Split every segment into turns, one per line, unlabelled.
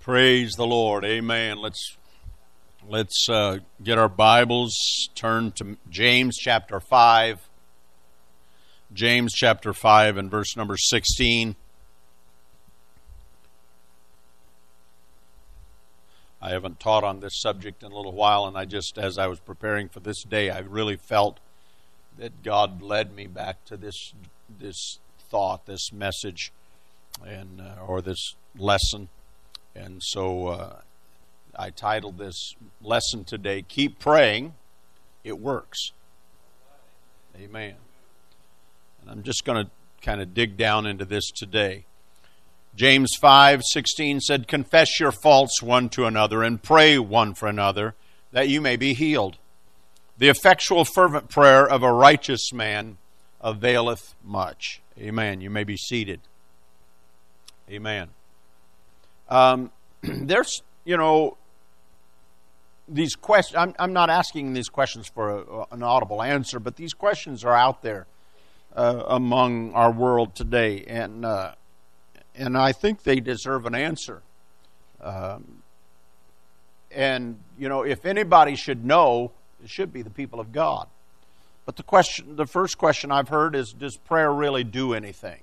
Praise the Lord. Amen. Let's let's uh, get our Bibles. Turn to James chapter five. James chapter five and verse number sixteen. I haven't taught on this subject in a little while, and I just, as I was preparing for this day, I really felt that God led me back to this this thought, this message, and uh, or this lesson and so uh, I titled this lesson today, Keep Praying, It Works. Amen. And I'm just going to kind of dig down into this today. James 5:16 said, "Confess your faults one to another and pray one for another, that you may be healed. The effectual fervent prayer of a righteous man availeth much." Amen. You may be seated. Amen. Um, there's, you know, these questions. I'm, I'm not asking these questions for a, an audible answer, but these questions are out there uh, among our world today, and uh, and I think they deserve an answer. Um, and you know, if anybody should know, it should be the people of God. But the question, the first question I've heard is, does prayer really do anything?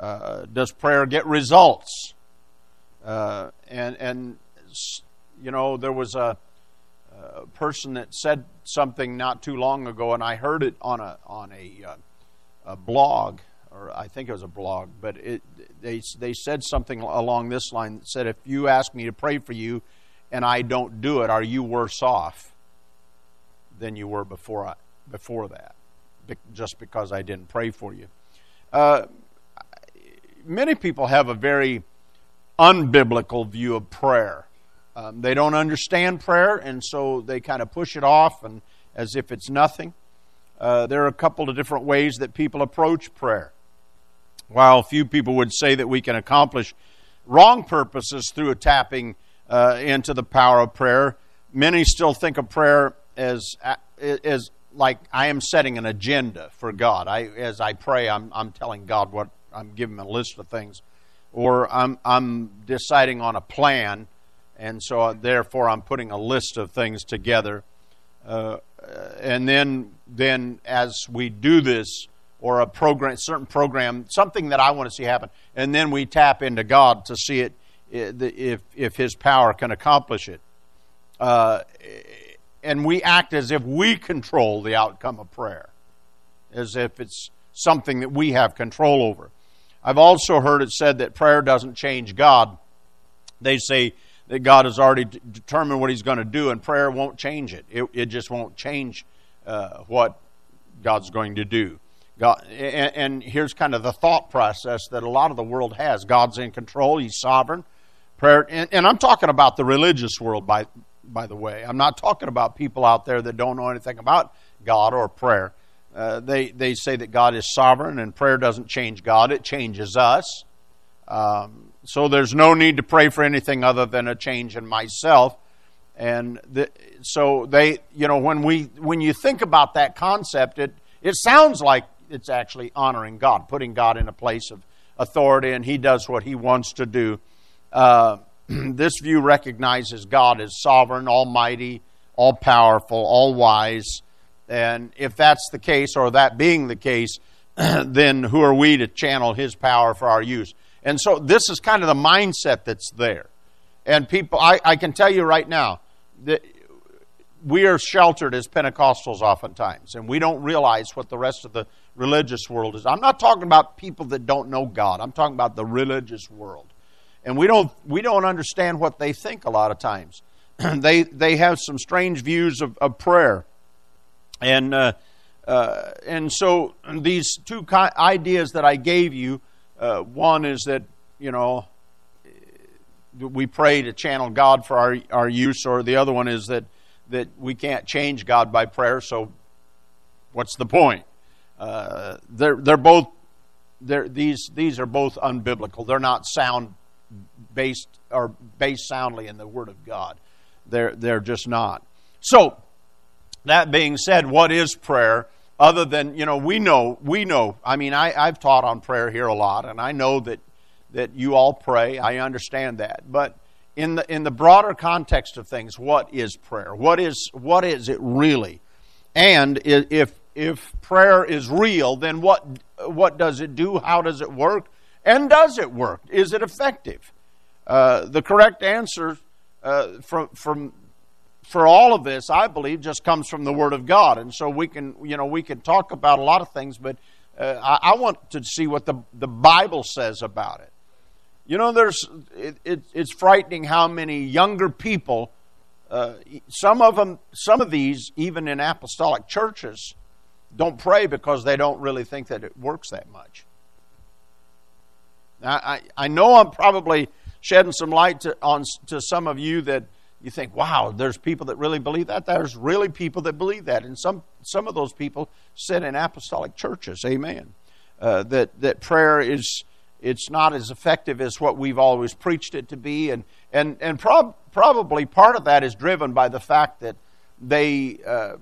Uh, does prayer get results? Uh, and and you know there was a, a, person that said something not too long ago, and I heard it on a on a, uh, a blog, or I think it was a blog, but it they they said something along this line that said, if you ask me to pray for you, and I don't do it, are you worse off than you were before I, before that? Just because I didn't pray for you. Uh, many people have a very unbiblical view of prayer. Um, they don't understand prayer, and so they kind of push it off and as if it's nothing. Uh, there are a couple of different ways that people approach prayer. While few people would say that we can accomplish wrong purposes through tapping uh, into the power of prayer, many still think of prayer as as like I am setting an agenda for God. I as I pray, I'm I'm telling God what I'm giving him a list of things or I'm, I'm deciding on a plan, and so therefore I'm putting a list of things together. Uh, and then, then as we do this, or a program, certain program, something that I want to see happen, and then we tap into God to see it if if His power can accomplish it. Uh, and we act as if we control the outcome of prayer, as if it's something that we have control over. I've also heard it said that prayer doesn't change God. They say that God has already determined what He's going to do, and prayer won't change it. It, it just won't change uh, what God's going to do. God, and, and here's kind of the thought process that a lot of the world has God's in control, He's sovereign. Prayer, and, and I'm talking about the religious world, by, by the way. I'm not talking about people out there that don't know anything about God or prayer. Uh, they, they say that God is sovereign and prayer doesn't change God, it changes us. Um, so there's no need to pray for anything other than a change in myself. And the, so they, you know, when we when you think about that concept, it it sounds like it's actually honoring God, putting God in a place of authority, and He does what He wants to do. Uh, this view recognizes God as sovereign, almighty, all powerful, all wise, and if that's the case, or that being the case, then who are we to channel His power for our use? And so this is kind of the mindset that's there. And people, I, I can tell you right now that we are sheltered as Pentecostals oftentimes, and we don't realize what the rest of the religious world is. I'm not talking about people that don't know God. I'm talking about the religious world. And we don't we don't understand what they think a lot of times. they they have some strange views of, of prayer. And, uh, uh, and so these two ideas that I gave you uh, one is that, you know, we pray to channel God for our, our use, or the other one is that, that we can't change God by prayer, so what's the point? Uh, they're, they're both, they're, these, these are both unbiblical. They're not sound based or based soundly in the Word of God. They're, they're just not. So, that being said, what is prayer? Other than, you know, we know, we know. I mean, I, I've taught on prayer here a lot, and I know that that you all pray. I understand that. But in the, in the broader context of things, what is prayer? What is, what is it really? And if, if prayer is real, then what, what does it do? How does it work? And does it work? Is it effective? Uh, the correct answer uh, from, from, for all of this, I believe, just comes from the Word of God. And so we can, you know, we can talk about a lot of things, but uh, I, I, want to see what the, the Bible says about it. You know, there's it, it, it's frightening how many younger people, uh, some of them, some of these, even in apostolic churches, don't pray because they don't really think that it works that much. I, I know I'm probably shedding some light to, on to some of you that you think, wow, there's people that really believe that. There's really people that believe that, and some some of those people sit in apostolic churches. Amen. Uh, that that prayer is it's not as effective as what we've always preached it to be, and and and prob- probably part of that is driven by the fact that they. Uh,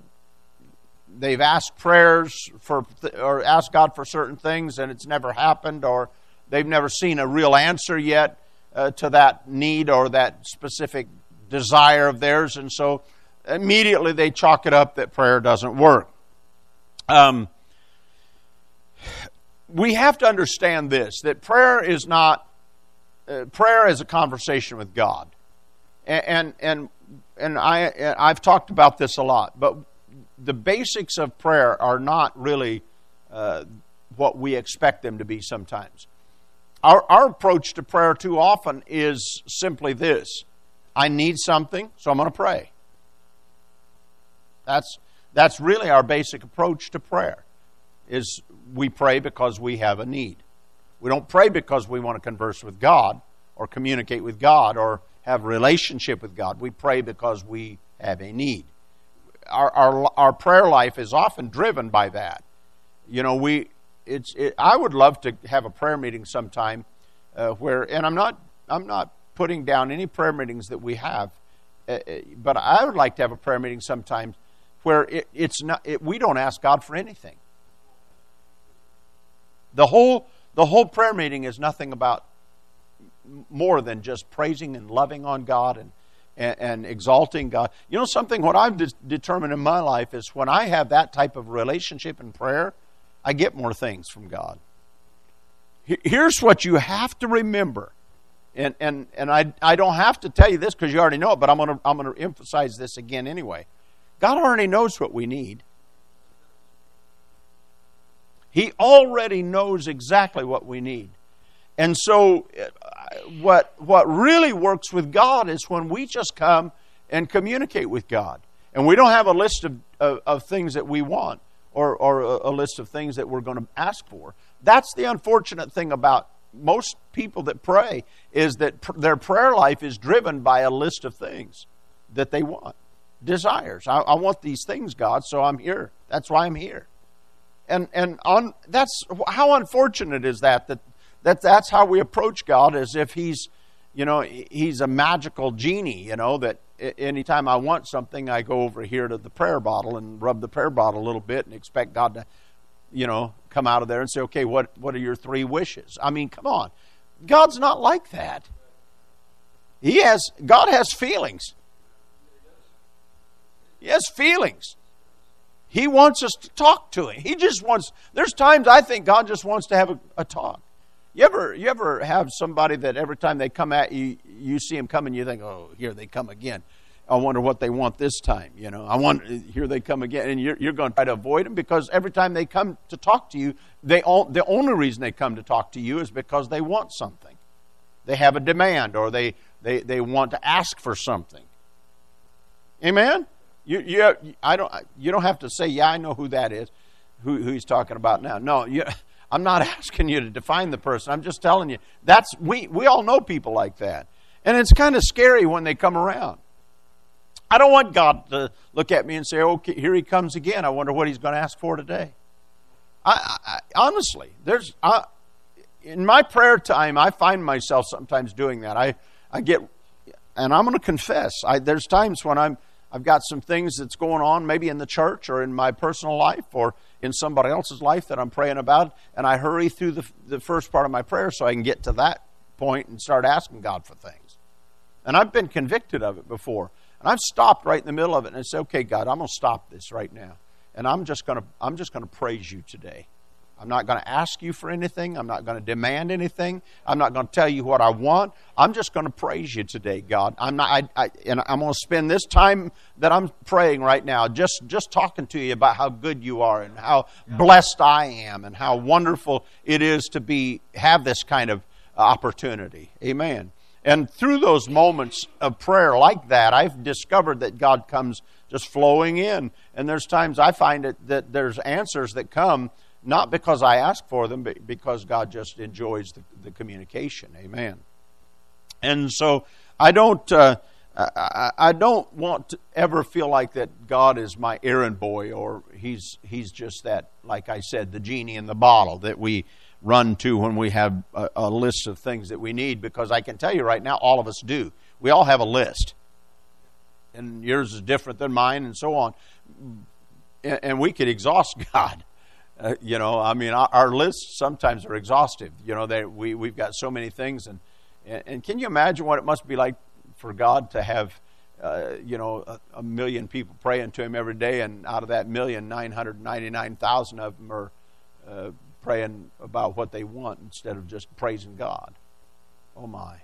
they've asked prayers for or asked God for certain things and it's never happened or they've never seen a real answer yet uh, to that need or that specific desire of theirs and so immediately they chalk it up that prayer doesn't work. Um, we have to understand this that prayer is not uh, prayer is a conversation with God. And and and, and I I've talked about this a lot but the basics of prayer are not really uh, what we expect them to be sometimes. Our, our approach to prayer too often is simply this I need something, so I'm going to pray. That's, that's really our basic approach to prayer is we pray because we have a need. We don't pray because we want to converse with God or communicate with God or have relationship with God. We pray because we have a need our, our, our prayer life is often driven by that. You know, we, it's, it, I would love to have a prayer meeting sometime uh, where, and I'm not, I'm not putting down any prayer meetings that we have, uh, uh but I would like to have a prayer meeting sometimes where it, it's not, it, we don't ask God for anything. The whole, the whole prayer meeting is nothing about more than just praising and loving on God and and, and exalting God. You know something? What I've de- determined in my life is when I have that type of relationship and prayer, I get more things from God. Here's what you have to remember. And, and, and I, I don't have to tell you this because you already know it, but I'm to I'm to emphasize this again anyway. God already knows what we need. He already knows exactly what we need. And so, uh, what, what really works with God is when we just come and communicate with God. And we don't have a list of, of, of things that we want or, or a, a list of things that we're going to ask for. That's the unfortunate thing about most people that pray is that pr- their prayer life is driven by a list of things that they want, desires. I, I, want these things, God, so I'm here. That's why I'm here. And and on that's how unfortunate is that that that that's how we approach God, as if He's, you know, He's a magical genie. You know that anytime I want something, I go over here to the prayer bottle and rub the prayer bottle a little bit and expect God to, you know, come out of there and say, okay, what what are your three wishes? I mean, come on, God's not like that. He has God has feelings. He has feelings. He wants us to talk to him. He just wants, there's times I think God just wants to have a, a talk. You ever, you ever have somebody that every time they come at you, you see them coming, you think, oh, here they come again. I wonder what they want this time. You know, I want here they come again, and you're, you're going to try to avoid them because every time they come to talk to you, they all, the only reason they come to talk to you is because they want something. They have a demand, or they they, they want to ask for something. Amen. You, you I don't you don't have to say yeah I know who that is, who, who he's talking about now. No, you I'm not asking you to define the person. I'm just telling you that's we we all know people like that. And it's kind of scary when they come around. I don't want God to look at me and say, "Okay, here he comes again. I wonder what he's going to ask for today." I, I honestly, there's I, in my prayer time, I find myself sometimes doing that. I I get, and I'm going to confess, I, there's times when I'm I've got some things that's going on, maybe in the church or in my personal life or in somebody else's life that I'm praying about, and I hurry through the, the first part of my prayer so I can get to that point and start asking God for things. And I've been convicted of it before. And I've stopped right in the middle of it and I said, okay, God, I'm going to stop this right now. And I'm just going to, I'm just going to praise you today. I'm not going to ask you for anything. I'm not going to demand anything. I'm not going to tell you what I want. I'm just going to praise you today, God. I'm not, I, I, and I'm going to spend this time that I'm praying right now just, just talking to you about how good you are and how blessed I am and how wonderful it is to be, have this kind of opportunity. Amen. And through those moments of prayer like that, I've discovered that God comes just flowing in. And there's times I find it that there's answers that come not because I ask for them, but because God just enjoys the, the communication. Amen. And so I don't. Uh, I, don't want to ever feel like that God is my errand boy or he's he's just that like I said the genie in the bottle that we run to when we have a, a list of things that we need because I can tell you right now all of us do we all have a list and yours is different than mine and so on and, and we could exhaust God uh, you know, I mean, our, our, lists sometimes are exhaustive. You know, they, we, we've got so many things. And, and, and, can you imagine what it must be like for God to have, uh, you know, a, a, million people praying to Him every day, and out of that million, 999,000 of them are uh, praying about what they want instead of just praising God? Oh, my.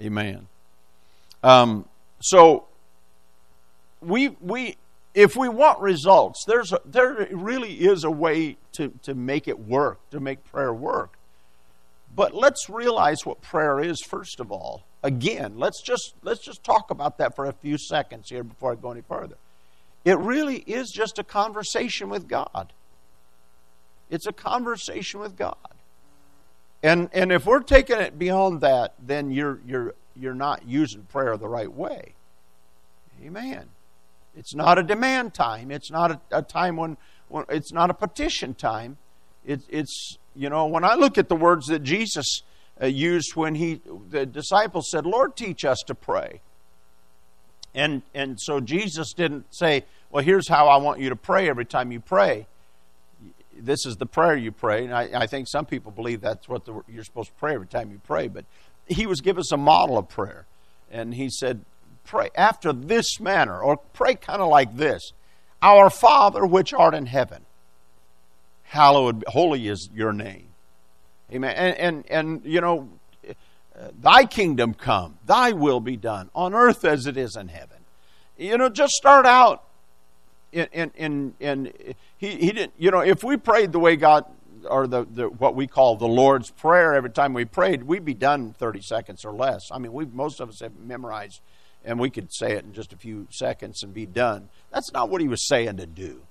Amen. Um, so, we, we if we want results, there's a, there really is a way to, to make it work, to make prayer work. But let's realize what prayer is first of all. Again, let's just let's just talk about that for a few seconds here before I go any further. It really is just a conversation with God. It's a conversation with God. And and if we're taking it beyond that, then you're you're you're not using prayer the right way. Amen. It's not a demand time. It's not a, a time when, when, it's not a petition time. It, it's you know when I look at the words that Jesus uh, used when he the disciples said, "Lord, teach us to pray." And and so Jesus didn't say, "Well, here's how I want you to pray every time you pray." This is the prayer you pray, and I, I think some people believe that's what the, you're supposed to pray every time you pray. But he was giving us a model of prayer, and he said, pray after this manner, or pray kind of like this Our Father which art in heaven, hallowed, holy is your name. Amen. And, and, and you know, thy kingdom come, thy will be done on earth as it is in heaven. You know, just start out in, in, in he, he didn't, you know, if we prayed the way God, or the, the what we call the Lord's Prayer every time we prayed, we'd be done 30 seconds or less. I mean, we most of us have memorized and we could say it in just a few seconds and be done. That's not what he was saying to do.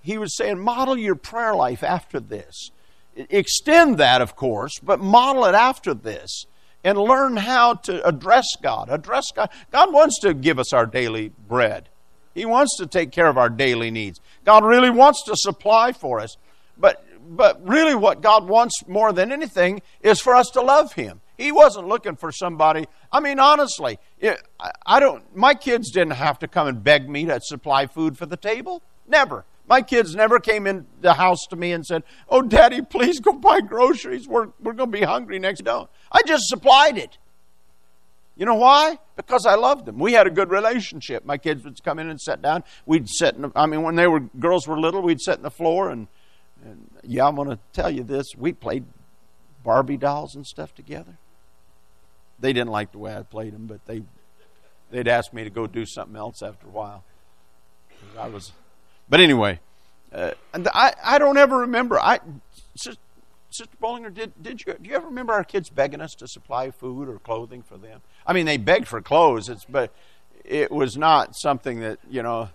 He was saying, model your prayer life after this. Extend that, of course, but model it after this and learn how to address God. Address God. God wants to give us our daily bread. He wants to take care of our daily needs. God really wants to supply for us. But but really what God wants more than anything is for us to love him. He wasn't looking for somebody. I mean, honestly, it, I don't. My kids didn't have to come and beg me to supply food for the table. Never. My kids never came in the house to me and said, "Oh, Daddy, please go buy groceries. We're we're going to be hungry next." Don't. I just supplied it. You know why? Because I loved them. We had a good relationship. My kids would come in and sit down. We'd sit. In the, I mean, when they were girls were little, we'd sit in the floor and, and yeah, I'm going to tell you this. We played Barbie dolls and stuff together they didn't like the way I played them, but they they'd ask me to go do something else after a while. I was, but anyway, uh, I I don't ever remember. I Sister, Bolinger, did did you do you ever remember our kids begging us to supply food or clothing for them? I mean, they begged for clothes. It's but it was not something that you know.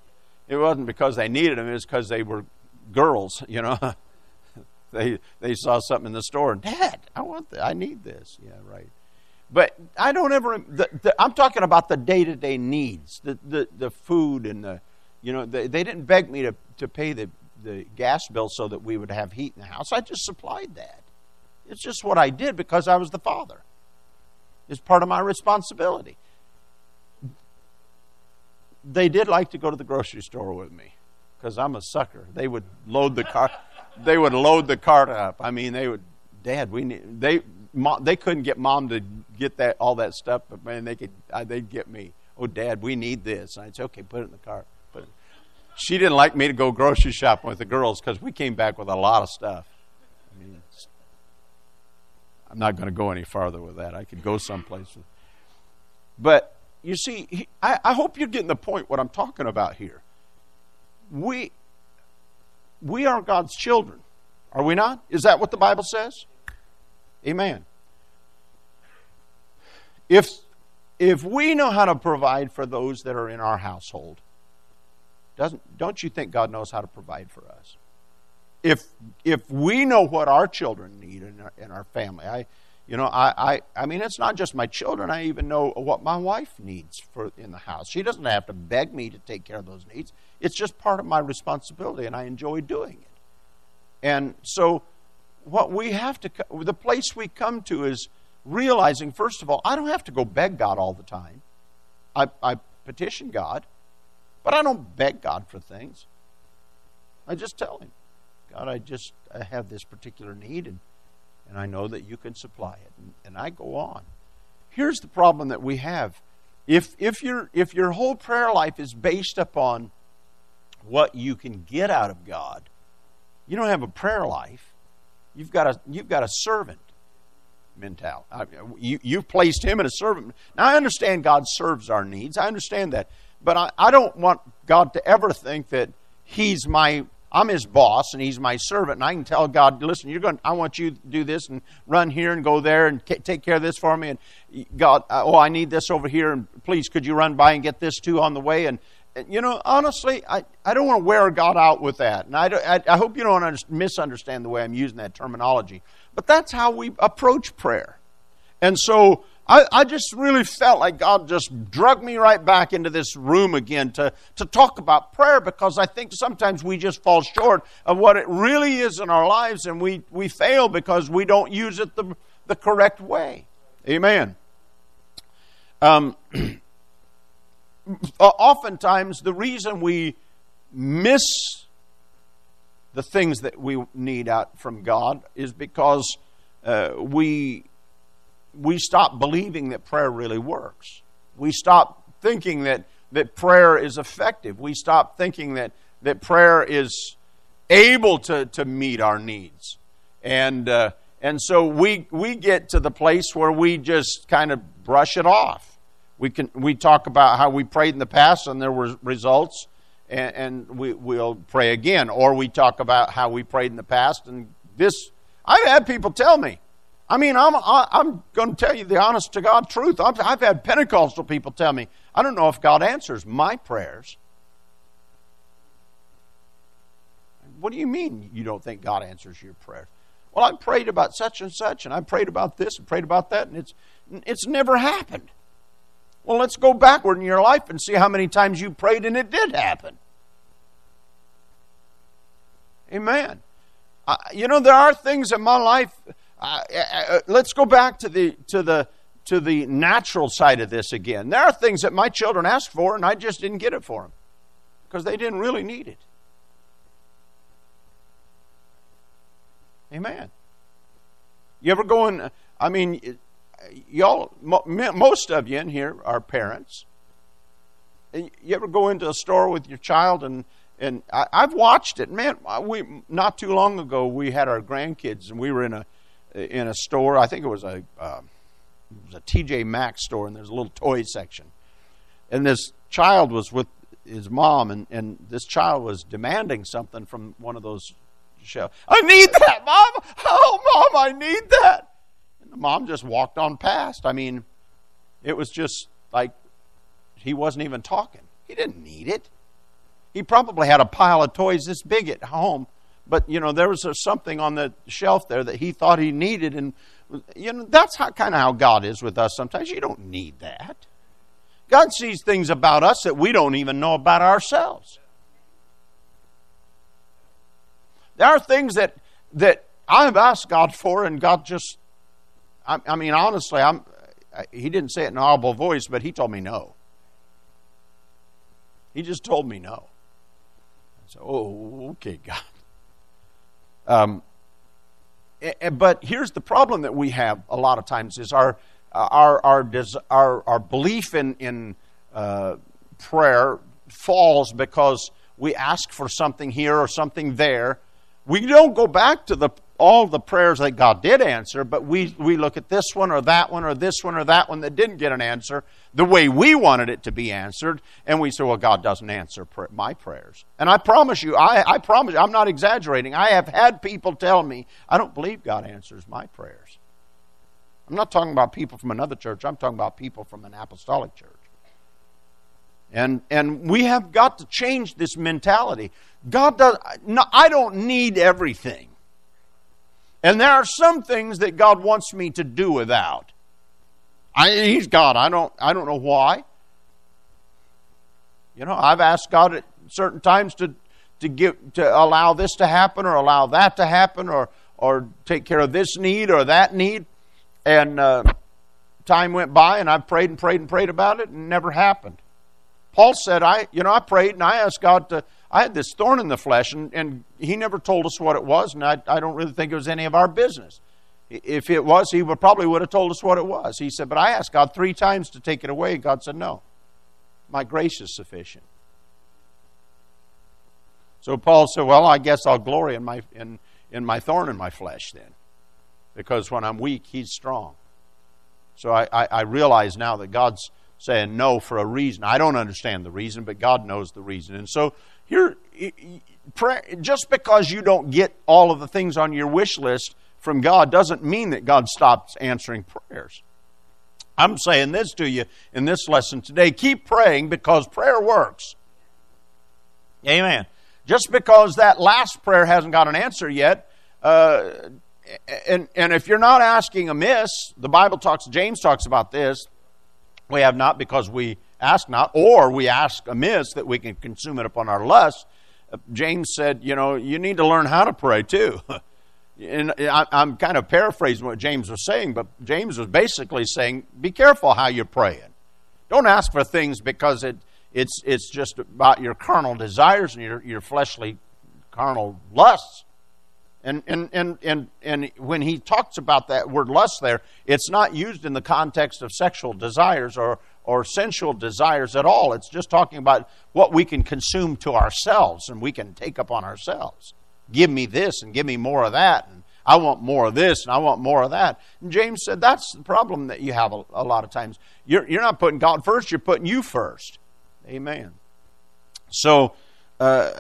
It wasn't because they needed them. It was because they were girls. You know, they they saw something in the store Dad, I want that. I need this. Yeah, right. But I don't ever. The, the, I'm talking about the day to day needs, the, the the food and the, you know, they, they didn't beg me to to pay the the gas bill so that we would have heat in the house. I just supplied that. It's just what I did because I was the father. It's part of my responsibility. They did like to go to the grocery store with me because I'm a sucker. They would load the car. They would load the cart up. I mean, they would. Dad, we need. They mom, they couldn't get mom to get that all that stuff, but man, they could. Uh, they'd get me. Oh, Dad, we need this. And I'd say, okay, put it in the car. She didn't like me to go grocery shopping with the girls because we came back with a lot of stuff. I mean, I'm not going to go any farther with that. I could go someplace. With, but you see, I, I hope you're getting the point what I'm talking about here. We we are God's children, are we not? Is that what the Bible says? Amen. If if we know how to provide for those that are in our household, doesn't don't you think God knows how to provide for us? If if we know what our children need in our, in our family, I you know, I, I, I mean, it's not just my children. I even know what my wife needs for in the house. She doesn't have to beg me to take care of those needs. It's just part of my responsibility, and I enjoy doing it. And so, what we have to, the place we come to is realizing, first of all, I don't have to go beg God all the time. I, I petition God, but I don't beg God for things. I just tell Him, God, I just I have this particular need, and and I know that you can supply it. And, and I go on. Here's the problem that we have. If, if, your, if your whole prayer life is based upon what you can get out of God, you don't have a prayer life. You've got a, you've got a servant mentality. Uh, you, you've placed him in a servant. Now, I understand God serves our needs. I understand that. But I, I don't want God to ever think that he's my I'm his boss and he's my servant, and I can tell God, listen, you're going. I want you to do this and run here and go there and take care of this for me. And God, uh, oh, I need this over here, and please, could you run by and get this too on the way? And, and you know, honestly, I, I don't want to wear God out with that. And I, I, I hope you don't misunderstand the way I'm using that terminology. But that's how we approach prayer. And so I, I just really felt like God just drug me right back into this room again to, to talk about prayer because I think sometimes we just fall short of what it really is in our lives and we, we fail because we don't use it the, the correct way. Amen. Um, oftentimes, the reason we miss the things that we need out from God is because uh, we we stop believing that prayer really works. We stop thinking that, that prayer is effective. We stop thinking that, that prayer is able to, to meet our needs. And, uh, and so we, we get to the place where we just kind of brush it off. We, can, we talk about how we prayed in the past and there were results, and, and we, we'll pray again. Or we talk about how we prayed in the past, and this, I've had people tell me, I mean, I'm, I'm going to tell you the honest to God truth. I've had Pentecostal people tell me, I don't know if God answers my prayers. What do you mean you don't think God answers your prayers? Well, I prayed about such and such, and I prayed about this and prayed about that, and it's, it's never happened. Well, let's go backward in your life and see how many times you prayed and it did happen. Amen. Uh, you know, there are things in my life let's go back to the to the to the natural side of this again. There are things that my children asked for, and I just didn't get it for them because they didn't really need it. Amen. You ever go in? I mean, y'all, most of you in here are parents. You ever go into a store with your child and and I, have watched it, man. We not too long ago we had our grandkids and we were in a in a store. I think it was a uh, it was a TJ Maxx store, and there's a little toy section. And this child was with his mom, and, and this child was demanding something from one of those shelves. I need that, mom. Oh, mom, I need that. And the mom just walked on past. I mean, it was just like he wasn't even talking. He didn't need it. He probably had a pile of toys this big at home but you know there was something on the shelf there that he thought he needed and you know that's how kind of how god is with us sometimes. You don't need that. God sees things about us that we don't even know about ourselves. There are things that that i've asked god for and god just i, I mean honestly i'm he didn't say it in an audible voice but he told me no. He just told me no. So oh okay god um, but here's the problem that we have a lot of times is our our our our, our belief in in uh, prayer falls because we ask for something here or something there. We don't go back to the all the prayers that God did answer, but we, we look at this one or that one or this one or that one that didn't get an answer the way we wanted it to be answered, and we say, well, God doesn't answer my prayers. And I promise you, I, I promise you, I'm not exaggerating. I have had people tell me, I don't believe God answers my prayers. I'm not talking about people from another church, I'm talking about people from an apostolic church. And, and we have got to change this mentality. God does, no, I don't need everything. And there are some things that God wants me to do without. I, he's God. I don't, I don't know why. You know, I've asked God at certain times to, to, give, to allow this to happen or allow that to happen or, or take care of this need or that need. And uh, time went by and I prayed and prayed and prayed about it and it never happened. Paul said, I, you know, I prayed and I asked God to, I had this thorn in the flesh, and, and he never told us what it was, and I, I don't really think it was any of our business. If it was, he would probably would have told us what it was. He said, But I asked God three times to take it away, and God said, No. My grace is sufficient. So Paul said, Well, I guess I'll glory in my in, in my thorn in my flesh then. Because when I'm weak, he's strong. So I, I, I realize now that God's saying no for a reason. I don't understand the reason, but God knows the reason. And so here, just because you don't get all of the things on your wish list from God doesn't mean that God stops answering prayers. I'm saying this to you in this lesson today. Keep praying because prayer works. Amen. Just because that last prayer hasn't got an answer yet, uh, and, and if you're not asking amiss, the Bible talks, James talks about this, we have not because we ask not, or we ask amiss that we can consume it upon our lust. James said, you know, you need to learn how to pray too. and I'm kind of paraphrasing what James was saying, but James was basically saying, be careful how you're praying. Don't ask for things because it, it's, it's just about your carnal desires and your, your fleshly carnal lusts. And, and, and, and, and when he talks about that word lust there, it's not used in the context of sexual desires or, or sensual desires at all. It's just talking about what we can consume to ourselves and we can take upon ourselves. Give me this and give me more of that. And I want more of this and I want more of that. And James said that's the problem that you have a, a lot of times. You're, you're not putting God first, you're putting you first. Amen. So, uh,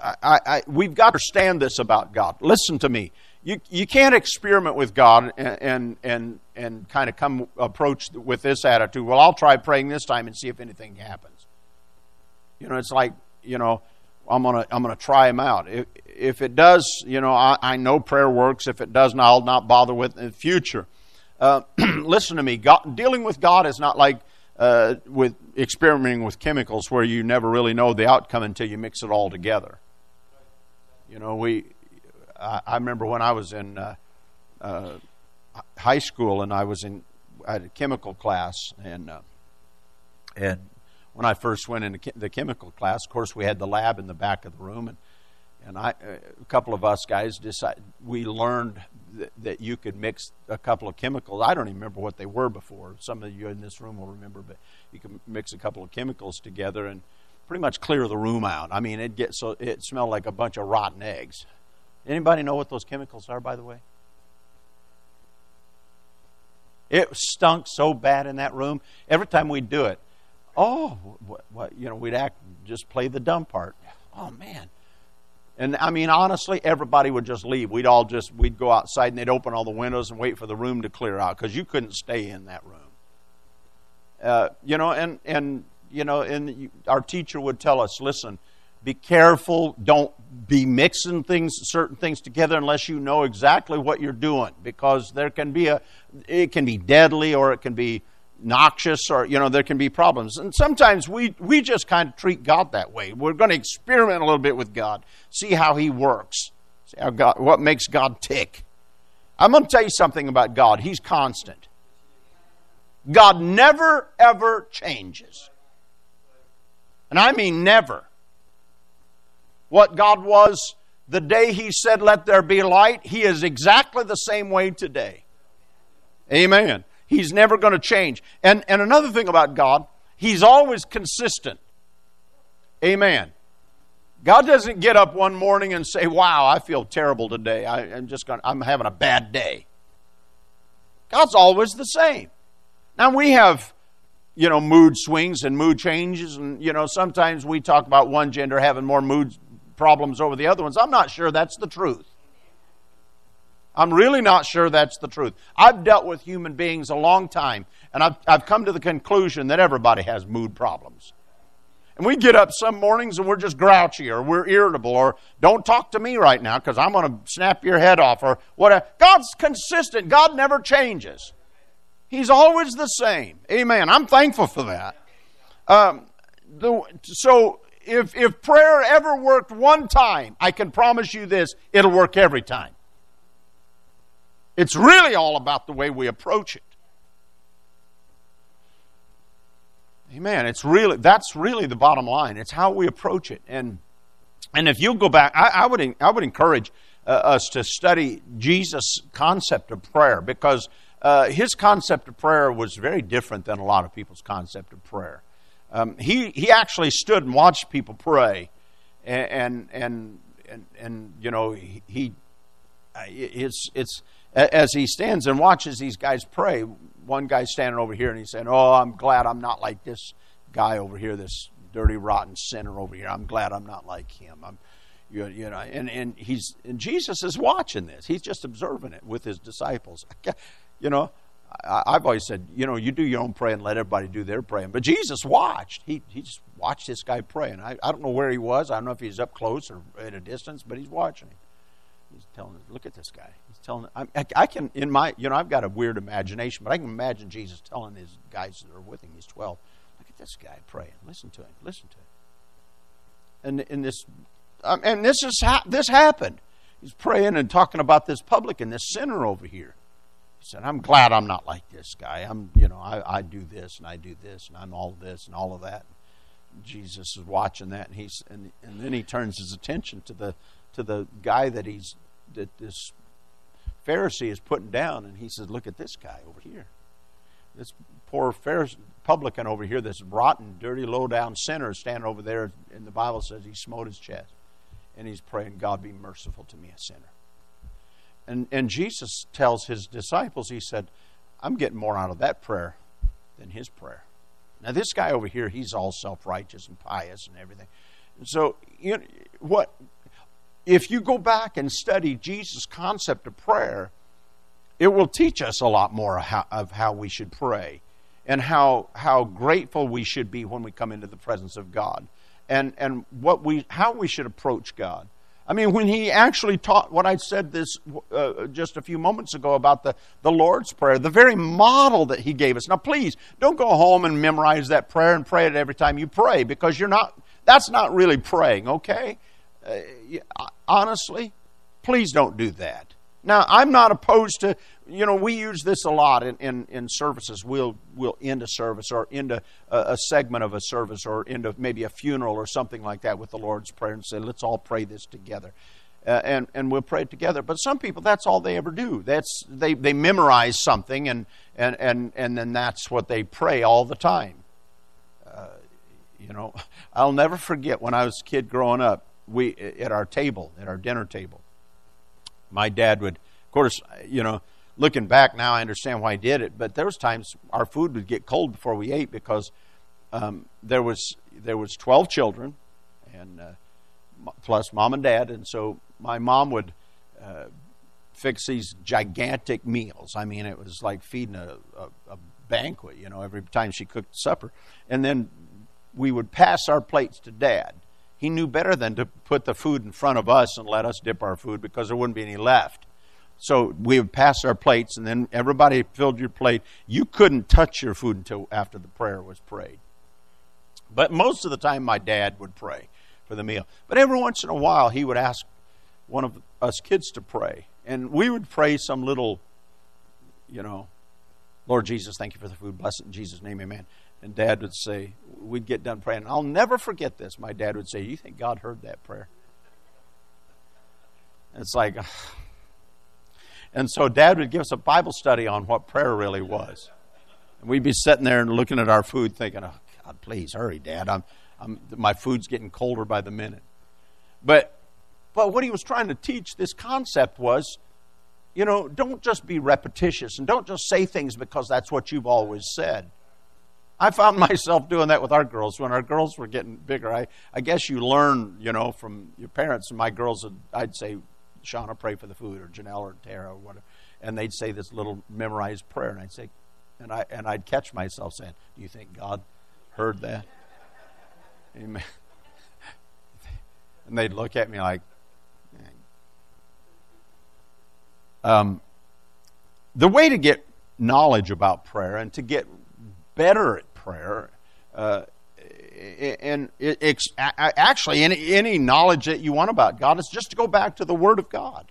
I, I, we've got to understand this about God. Listen to me. You, you can't experiment with God and, and, and, and kind of come approach with this attitude. Well, I'll try praying this time and see if anything happens. You know, it's like, you know, I'm gonna I'm gonna try him out. If, if it does, you know, I, I know prayer works. If it doesn't, I'll not bother with it in the future. Uh, listen to me. God, dealing with God is not like uh, with experimenting with chemicals, where you never really know the outcome until you mix it all together. You know, we. I, remember when I was in uh, uh, high school and I was in I had a chemical class and uh, and when I first went into the chemical class, of course, we had the lab in the back of the room and and I, a couple of us guys decided we learned that, that, you could mix a couple of chemicals. I don't even remember what they were before. Some of you in this room will remember, but you can mix a couple of chemicals together and pretty much clear the room out. I mean, it gets so it smelled like a bunch of rotten eggs. Anybody know what those chemicals are, by the way? It stunk so bad in that room. Every time we'd do it, oh, what, what, you know, we'd act just play the dumb part. Oh man. And I mean, honestly, everybody would just leave. We'd all just we'd go outside and they'd open all the windows and wait for the room to clear out because you couldn't stay in that room. Uh, you know, and and you know, and our teacher would tell us, listen, be careful, don't be mixing things, certain things together unless you know exactly what you're doing, because there can be a, it can be deadly or it can be noxious or you know there can be problems. And sometimes we we just kind of treat god that way. We're going to experiment a little bit with god see how he works see how god what makes god tick. I'm going to tell you something about god. He's constant. God never ever changes. And I mean never. What God was the day He said, Let there be light, He is exactly the same way today. Amen. He's never going to change. And, and another thing about God, He's always consistent. Amen. God doesn't get up one morning and say, Wow, I feel terrible today. I, am just going I'm having a bad day. God's always the same. Now we have, you know, mood swings and mood changes, and you know, sometimes we talk about one gender having more mood problems over the other ones. I'm not sure that's the truth. I'm really not sure that's the truth. I've dealt with human beings a long time, and I've, I've come to the conclusion that everybody has mood problems. And we get up some mornings and we're just grouchy or we're irritable or don't talk to me right now because I'm going to snap your head off or whatever. God's consistent. God never changes. He's always the same. Amen. I'm thankful for that. Um, the, so if, if prayer ever worked one time, I can promise you this, it'll work every time. It's really all about the way we approach it. Amen. It's really that's really the bottom line. It's how we approach it. And and if you go back, I, I would I would encourage uh, us to study Jesus' concept of prayer because uh, his concept of prayer was very different than a lot of people's concept of prayer. Um, he he actually stood and watched people pray, and and and and, you know he, he it's it's as he stands and watches these guys pray one guy standing over here and he's saying, Oh, I'm glad I'm not like this guy over here, this dirty, rotten sinner over here. I'm glad I'm not like him. I'm, you, you know, and, and he's and Jesus is watching this. He's just observing it with his disciples. You know, I've always said, you know, you do your own praying, let everybody do their praying. But Jesus watched. He he just watched this guy praying. I, I don't know where he was. I don't know if he's up close or at a distance, but he's watching him. He's telling look at this guy. He's telling, I, I can, in my, you know, I've got a weird imagination, but I can imagine Jesus telling his guys that are with him, he's 12, look at this guy praying. Listen to him. Listen to him. And, in this, um, and this is ha- this happened. He's praying and talking about this publican, this sinner over here. He said, I'm glad I'm not like this guy. I'm, you know, I, I do this and I do this and I'm all this and all of that. And Jesus is watching that and he's and, and then he turns his attention to the to the guy that he's that this Pharisee is putting down, and he says, "Look at this guy over here, this poor Pharisee, publican over here, this rotten, dirty, low-down sinner standing over there." And the Bible says he smote his chest, and he's praying, "God, be merciful to me, a sinner." And and Jesus tells his disciples, he said, "I'm getting more out of that prayer than his prayer." Now this guy over here, he's all self-righteous and pious and everything. And so you know, what if you go back and study Jesus' concept of prayer, it will teach us a lot more of how we should pray and how, how grateful we should be when we come into the presence of God and, and what we, how we should approach God. I mean, when he actually taught what I said this uh, just a few moments ago about the, the Lord's Prayer, the very model that he gave us. Now, please don't go home and memorize that prayer and pray it every time you pray because you're not, that's not really praying, okay? Uh, honestly, please don't do that. Now, I'm not opposed to, you know, we use this a lot in, in, in services. We'll, we'll end a service or end a, a, segment of a service or into maybe a funeral or something like that with the Lord's Prayer and say, let's all pray this together. Uh, and, and we'll pray together. But some people, that's all they ever do. That's, they, they memorize something and, and, and, and then that's what they pray all the time. Uh, you know, I'll never forget when I was a kid growing up we at our table, at our dinner table. My dad would, of course, you know, looking back now, I understand why he did it. But there was times our food would get cold before we ate because um, there was there was twelve children, and uh, plus mom and dad, and so my mom would uh, fix these gigantic meals. I mean, it was like feeding a, a, a banquet, you know, every time she cooked supper, and then we would pass our plates to dad he knew better than to put the food in front of us and let us dip our food because there wouldn't be any left. So we would pass our plates, and then everybody filled your plate. You couldn't touch your food until after the prayer was prayed. But most of the time, my dad would pray for the meal. But every once in a while, he would ask one of us kids to pray. And we would pray some little, you know, Lord Jesus, thank you for the food. Bless it in Jesus' name, amen. And dad would say, we'd get done praying. I'll never forget this. My dad would say, You think God heard that prayer? It's like, and so Dad would give us a Bible study on what prayer really was. And we'd be sitting there and looking at our food, thinking, "Oh God, please hurry, Dad! I'm, I'm, my food's getting colder by the minute." But, but what he was trying to teach this concept was, you know, don't just be repetitious and don't just say things because that's what you've always said. I found myself doing that with our girls when our girls were getting bigger. I, I guess you learn, you know, from your parents. And my girls, I'd say, Shauna, pray for the food, or Janelle, or Tara, or whatever, and they'd say this little memorized prayer, and I'd say, and I and I'd catch myself saying, "Do you think God heard that?" Amen. and they'd look at me like, um, the way to get knowledge about prayer and to get better at prayer, uh, and it, actually any, any knowledge that you want about God is just to go back to the Word of God.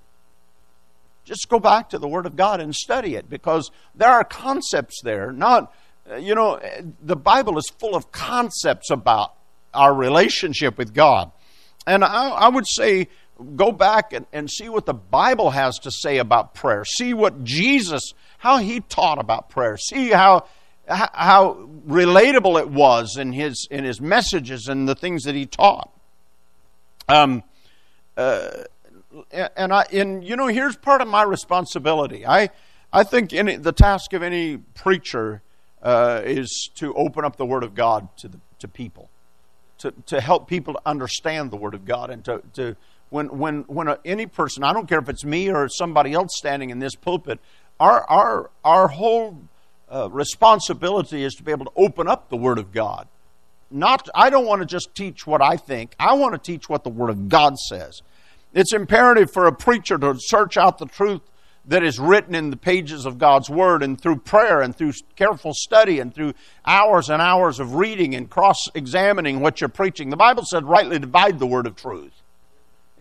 Just go back to the Word of God and study it because there are concepts there. Not, you know, the Bible is full of concepts about our relationship with God. And I, I would say go back and, and see what the Bible has to say about prayer. See what Jesus, how he taught about prayer. See how how relatable it was in his in his messages and the things that he taught. Um, uh, and I and you know here's part of my responsibility. I I think any, the task of any preacher uh, is to open up the Word of God to the to people, to to help people to understand the Word of God and to to when when when a, any person I don't care if it's me or somebody else standing in this pulpit, our our our whole uh, responsibility is to be able to open up the Word of God. Not, I don't want to just teach what I think. I want to teach what the Word of God says. It's imperative for a preacher to search out the truth that is written in the pages of God's Word and through prayer and through careful study and through hours and hours of reading and cross examining what you're preaching. The Bible said, rightly divide the Word of truth.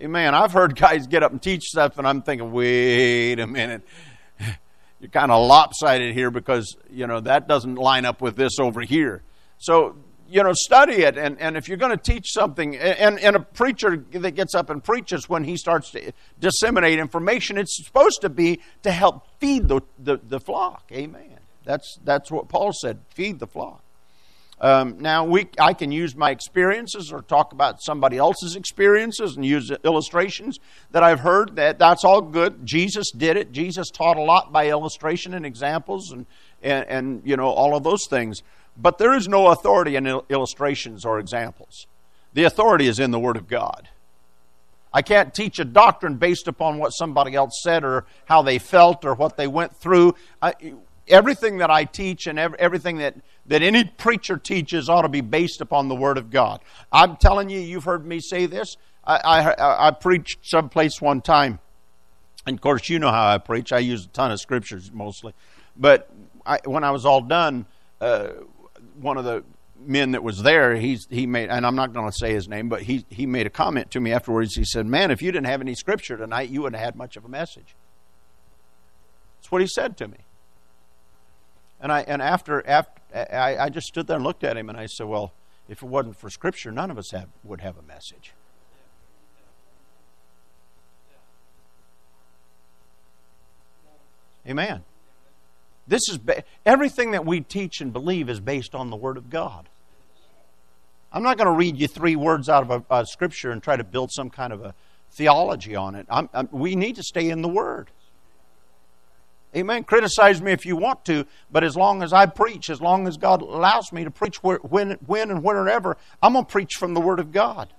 Amen. I've heard guys get up and teach stuff, and I'm thinking, wait a minute you're kind of lopsided here because you know that doesn't line up with this over here. So you know, study it, and, and if you're going to teach something, and, and a preacher that gets up and preaches when he starts to disseminate information, it's supposed to be to help feed the, the, the flock. Amen. That's, that's what Paul said feed the flock. Um, now, we, I can use my experiences or talk about somebody else's experiences and use illustrations that I've heard. That, that's all good. Jesus did it. Jesus taught a lot by illustration and examples and, and, and you know, all of those things. But there is no authority in illustrations or examples. The authority is in the Word of God. I can't teach a doctrine based upon what somebody else said or how they felt or what they went through. I, everything that I teach and everything that, that any preacher teaches ought to be based upon the Word of God. I'm telling you, you've heard me say this. I, I, I preached someplace one time, and of course, you know how I preach. I use a ton of scriptures mostly. But I, when I was all done, uh, one of the men that was there, he's, he made, and I'm not going to say his name, but he, he made a comment to me afterwards. He said, Man, if you didn't have any scripture tonight, you wouldn't have had much of a message. That's what he said to me. And I and after after I, I just stood there and looked at him and I said, Well, if it wasn't for Scripture, none of us have, would have a message. Amen. This is ba- everything that we teach and believe is based on the Word of God. I'm not going to read you three words out of a, a scripture and try to build some kind of a theology on it. I'm, I'm, we need to stay in the Word. Amen. Criticize me if you want to, but as long as I preach, as long as God allows me to preach when, when and whenever, I'm going to preach from the Word of God.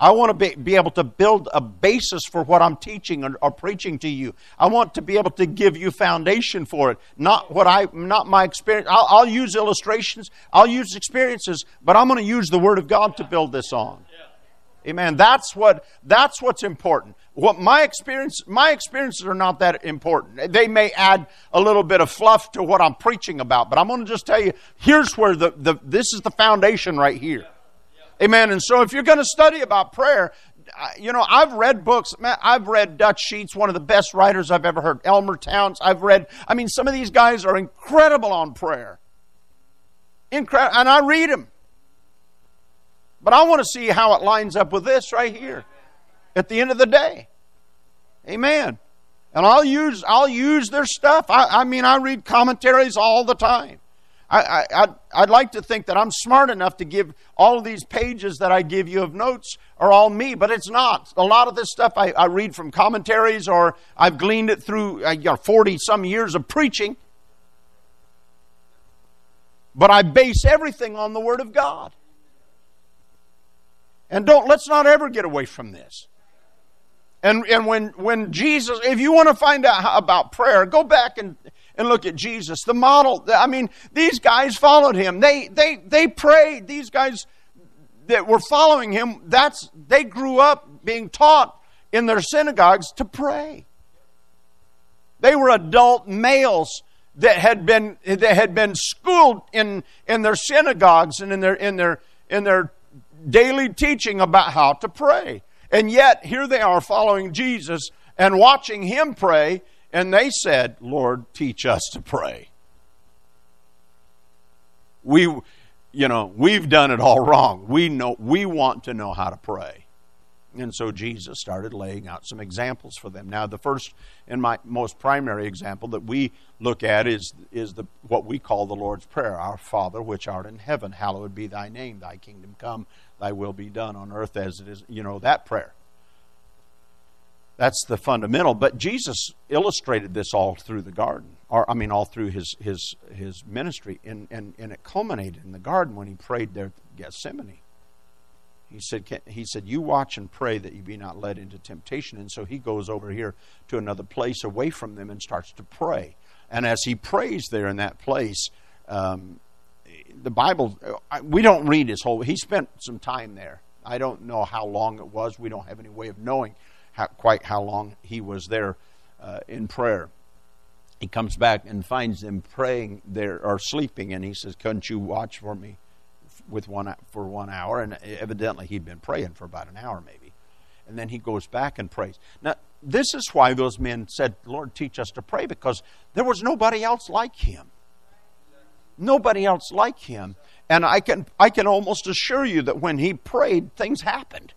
I want to be, be able to build a basis for what I'm teaching or, or, preaching to you. I want to be able to give you foundation for it, not what I, not my experience. I'll, I'll use illustrations, I'll use experiences, but I'm going to use the Word of God to build this on. Amen. That's what that's what's important. What my experience my experiences are not that important. They may add a little bit of fluff to what I'm preaching about, but I'm going to just tell you here's where the, the this is the foundation right here. Amen. And so if you're going to study about prayer, uh, you know, I've read books. I've read Dutch Sheets, one of the best writers I've ever heard. Elmer Towns. I've read. I mean, some of these guys are incredible on prayer. Incredible, and I read them. But I want to see how it lines up with this right here at the end of the day. Amen. And I'll use I'll use their stuff. I, I mean, I read commentaries all the time. I, I, I'd, I'd like to think that I'm smart enough to give all of these pages that I give you of notes are all me, but it's not. A lot of this stuff I, I read from commentaries or I've gleaned it through uh, you know, 40 some years of preaching. But I base everything on the Word of God. And don't let's not ever get away from this. And and when when Jesus, if you want to find out how, about prayer, go back and and look at Jesus, the model. I mean, these guys followed him. They they they prayed. These guys that were following him, that's they grew up being taught in their synagogues to pray. They were adult males that had been that had been schooled in in their synagogues and in their in their in their daily teaching about how to pray. And yet here they are following Jesus and watching him pray and they said, Lord, teach us to pray. We, you know, we've done it all wrong. We know, we want to know how to pray. And so Jesus started laying out some examples for them. Now, the first and my most primary example that we look at is, is the, what we call the Lord's Prayer Our Father, which art in heaven, hallowed be thy name, thy kingdom come, thy will be done on earth as it is. You know, that prayer. That's the fundamental. But Jesus illustrated this all through the garden, or I mean, all through his his his ministry, and and, and it culminated in the garden when he prayed there at Gethsemane. He said, he said, you watch and pray that you be not led into temptation. And so he goes over here to another place away from them and starts to pray. And as he prays there in that place, um, the Bible, we don't read his whole, he spent some time there. I don't know how long it was. We don't have any way of knowing how, quite how long he was there uh, in prayer. He comes back and finds them praying there or sleeping, and he says, "Couldn't you watch for me with one for one hour?" And evidently, he'd been praying for about an hour, maybe. And then he goes back and prays. Now, this is why those men said, "Lord, teach us to pray," because there was nobody else like him. Nobody else like him. And I can I can almost assure you that when he prayed, things happened.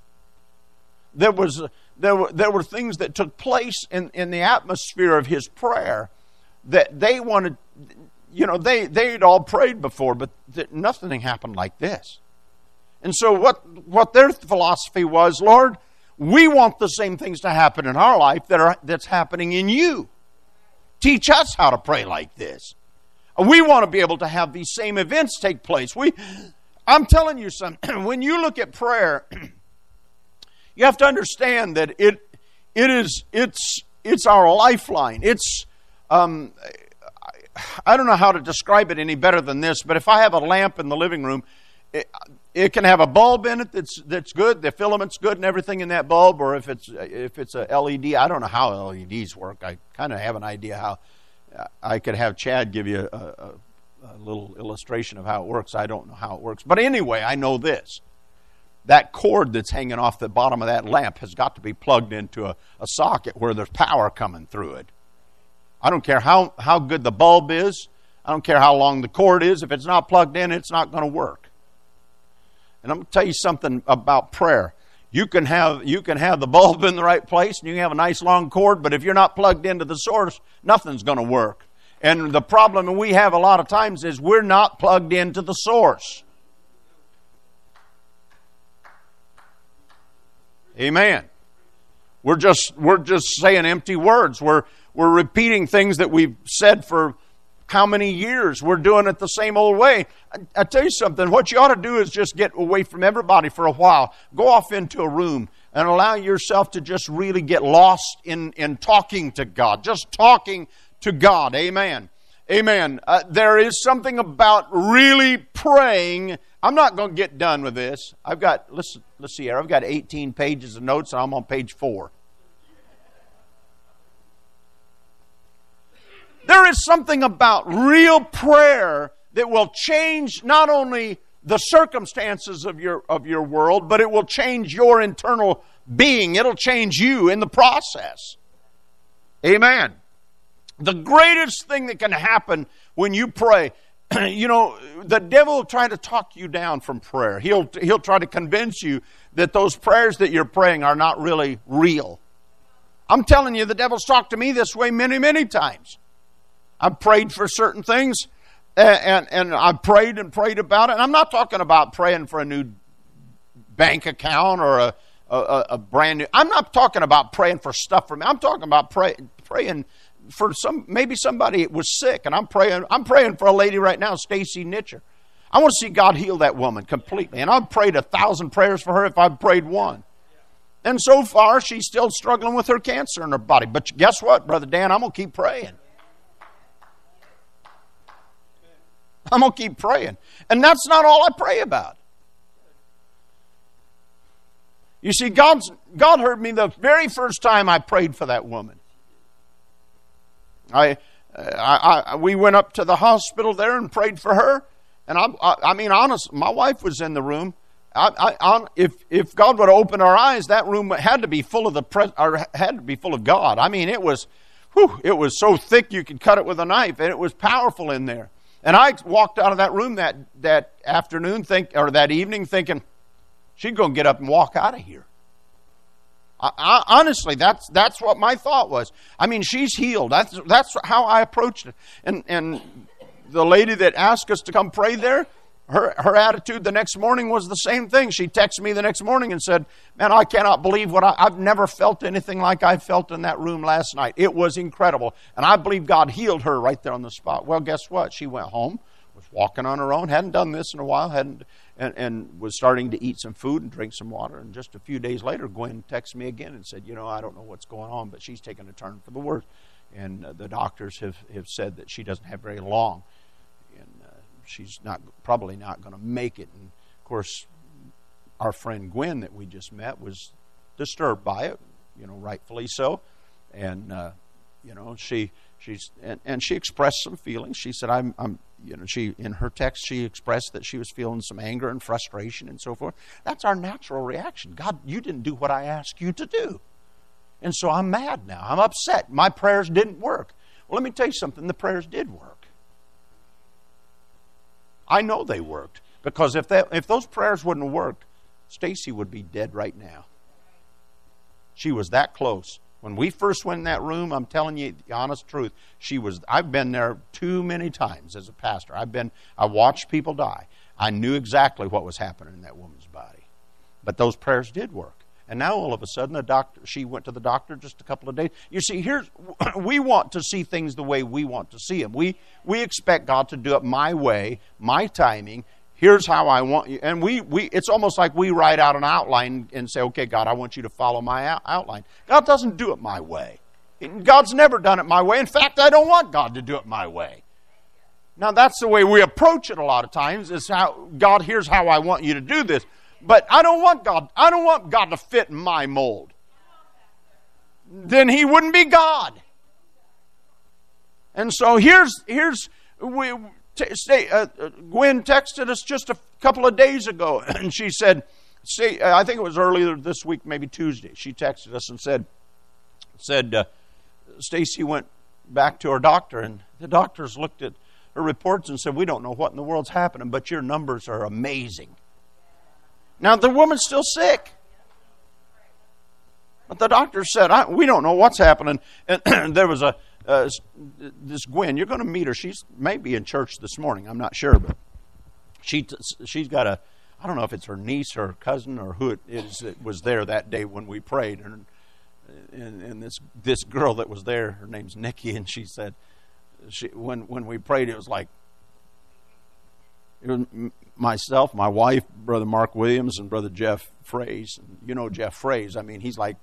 There was there were, there were things that took place in, in the atmosphere of his prayer that they wanted, you know, they, they'd all prayed before, but th- nothing happened like this. And so what, what their philosophy was, Lord, we want the same things to happen in our life that are, that's happening in you. Teach us how to pray like this. We want to be able to have these same events take place. We, I'm telling you something, when you look at prayer, You have to understand that it, it is, it's, it's our lifeline. It's, um, I don't know how to describe it any better than this, but if I have a lamp in the living room, it, it, can have a bulb in it that's that's good, the filament's good, and everything in that bulb. Or if it's if it's a LED, I don't know how LEDs work. I kind of have an idea how. I could have Chad give you a, a, a little illustration of how it works. I don't know how it works, but anyway, I know this: that cord that's hanging off the bottom of that lamp has got to be plugged into a, a socket where there's power coming through it. I don't care how, how good the bulb is, I don't care how long the cord is, if it's not plugged in, it's not going to work. And I'm going to tell you something about prayer. You can have you can have the bulb in the right place and you have a nice long cord, but if you're not plugged into the source, nothing's going to work. And the problem we have a lot of times is we're not plugged into the source. Amen. We're just we're just saying empty words. We're we're repeating things that we've said for how many years? We're doing it the same old way. I, I tell you something, what you ought to do is just get away from everybody for a while. Go off into a room and allow yourself to just really get lost in, in talking to God. Just talking to God. Amen. Amen. Uh, there is something about really praying. I'm not going to get done with this. I've got, let's, let's see here, I've got 18 pages of notes, and I'm on page four. There is something about real prayer that will change not only the circumstances of your, of your world, but it will change your internal being. It'll change you in the process. Amen. The greatest thing that can happen when you pray, you know, the devil will try to talk you down from prayer. He'll, he'll try to convince you that those prayers that you're praying are not really real. I'm telling you, the devil's talked to me this way many, many times. I've prayed for certain things, and, and, and I've prayed and prayed about it. And I'm not talking about praying for a new bank account or a, a, a brand new. I'm not talking about praying for stuff for me. I'm talking about pray, praying for some. Maybe somebody was sick, and I'm praying. I'm praying for a lady right now, Stacy Nitcher. I want to see God heal that woman completely. And I've prayed a thousand prayers for her if I've prayed one. And so far, she's still struggling with her cancer in her body. But guess what, Brother Dan? I'm going to keep praying. I'm going to keep praying. And that's not all I pray about. You see, God's, God heard me the very first time I prayed for that woman. I, I, I, we went up to the hospital there and prayed for her. And I, I, I mean, honest, my wife was in the room. I, I, if if God would open our eyes, that room had to be full of the pre, or had to be full of God. I mean, it was, whew, it was so thick you could cut it with a knife, and it was powerful in there. And I walked out of that room that that afternoon, think or that evening, thinking she's going to get up and walk out of here. I, I, honestly, that's that's what my thought was. I mean, she's healed. That's that's how I approached it. And and the lady that asked us to come pray there, her, her attitude the next morning was the same thing. She texted me the next morning and said, Man, I cannot believe what I, I've never felt anything like I felt in that room last night. It was incredible. And I believe God healed her right there on the spot. Well, guess what? She went home, was walking on her own, hadn't done this in a while, hadn't, and, and was starting to eat some food and drink some water. And just a few days later, Gwen texted me again and said, You know, I don't know what's going on, but she's taken a turn for the worse. And uh, the doctors have, have said that she doesn't have very long she's not probably not going to make it. And of course, our friend Gwen that we just met was disturbed by it, you know, rightfully so. And uh, you know, she she's and, and she expressed some feelings. She said, "I'm I'm." You know, she in her text she expressed that she was feeling some anger and frustration and so forth. That's our natural reaction. God, you didn't do what I asked you to do. And so I'm mad now. I'm upset. My prayers didn't work. Well, let me tell you something. The prayers did work. I know they worked because if if those prayers wouldn't have worked, Stacy would be dead right now. She was that close. When we first went in that room, I'm telling you the honest truth, she was I've been there too many times as a pastor. I've been I watched people die. I knew exactly what was happening in that woman's body. But those prayers did work. And now all of a sudden, the doctor, she went to the doctor just a couple of days. You see, here's we want to see things the way we want to see them. We we expect God to do it my way, my timing. Here's how I want you. And we, we it's almost like we write out an outline and say, okay, God, I want you to follow my outline. God doesn't do it my way. God's never done it my way. In fact, I don't want God to do it my way. Now, that's the way we approach it a lot of times is how, God, here's how I want you to do this. But I don't want God. I don't want God to fit my mold. Then He wouldn't be God. And so here's here's we t- stay, uh, uh, Gwen texted us just a couple of days ago, and she said, "See, uh, I think it was earlier this week, maybe Tuesday." She texted us and said, "said uh, Stacy went back to her doctor, and the doctors looked at her reports and said, "We don't know what in the world's happening, but your numbers are amazing." Now, the woman's still sick. But the doctor said, We don't know what's happening. And there was a, uh, this Gwen, you're going to meet her. She's maybe in church this morning. I'm not sure, but she, she's got a, I don't know if it's her niece or cousin or who it is that was there that day when we prayed. And, and, and this, this girl that was there, her name's Nikki, and she said, she, when, when we prayed, it was like, it was myself, my wife, Brother Mark Williams, and Brother Jeff Fraze. You know Jeff Fraze. I mean, he's like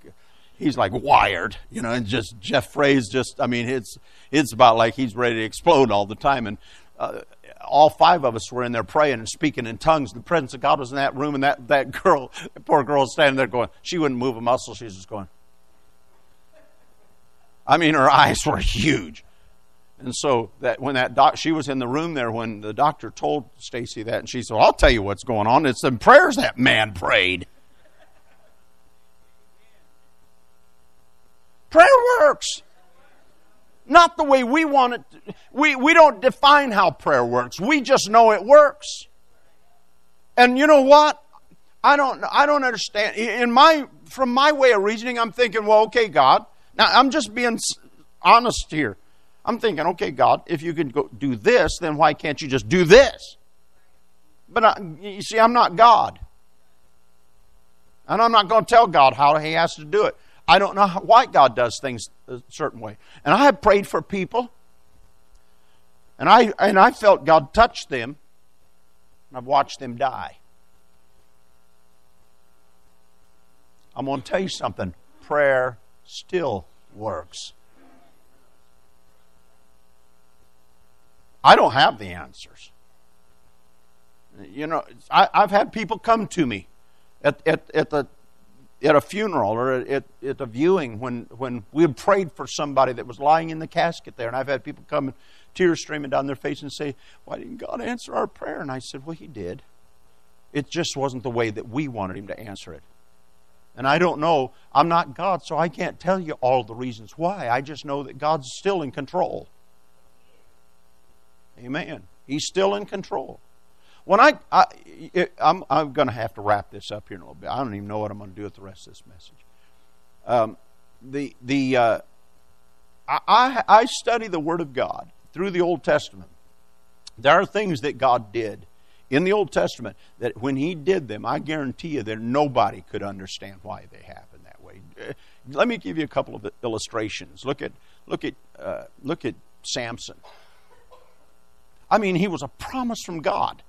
he's like wired, you know, and just Jeff Fraze just I mean, it's it's about like he's ready to explode all the time. And uh, all five of us were in there praying and speaking in tongues. The presence of God was in that room, and that, that girl, that poor girl, standing there going, she wouldn't move a muscle. She was just going. I mean, her eyes were huge. And so that when that doc, she was in the room there when the doctor told Stacy that, and she said, "I'll tell you what's going on. It's the prayers that man prayed." Prayer works. Not the way we want it. To. We, we don't define how prayer works. We just know it works. And you know what? I don't, I don't understand. In my, from my way of reasoning, I'm thinking, well, okay, God, Now, I'm just being honest here. I'm thinking, okay, God, if you can go do this, then why can't you just do this? But I, you see, I'm not God. And I'm not going to tell God how He has to do it. I don't know how, why God does things a certain way. And I have prayed for people, and I, and I felt God touch them, and I've watched them die. I'm going to tell you something prayer still works. I don't have the answers. You know, I, have had people come to me at, at, at, the, at a funeral or at, at a viewing when, when we had prayed for somebody that was lying in the casket there. And I've had people come, tears streaming down their face, and say, Why didn't God answer our prayer? And I said, Well, He did. It just wasn't the way that we wanted Him to answer it. And I don't know, I'm not God, so I can't tell you all the reasons why. I just know that God's still in control. Amen. He's still in control. When I, I I'm, I'm going to have to wrap this up here in a little bit. I don't even know what I'm going to do with the rest of this message. Um, the the uh, I, I study the Word of God through the Old Testament. There are things that God did in the Old Testament that when He did them, I guarantee you that nobody could understand why they happened that way. Uh, let me give you a couple of illustrations. Look at look at uh, look at Samson. I mean, he was a promise from God.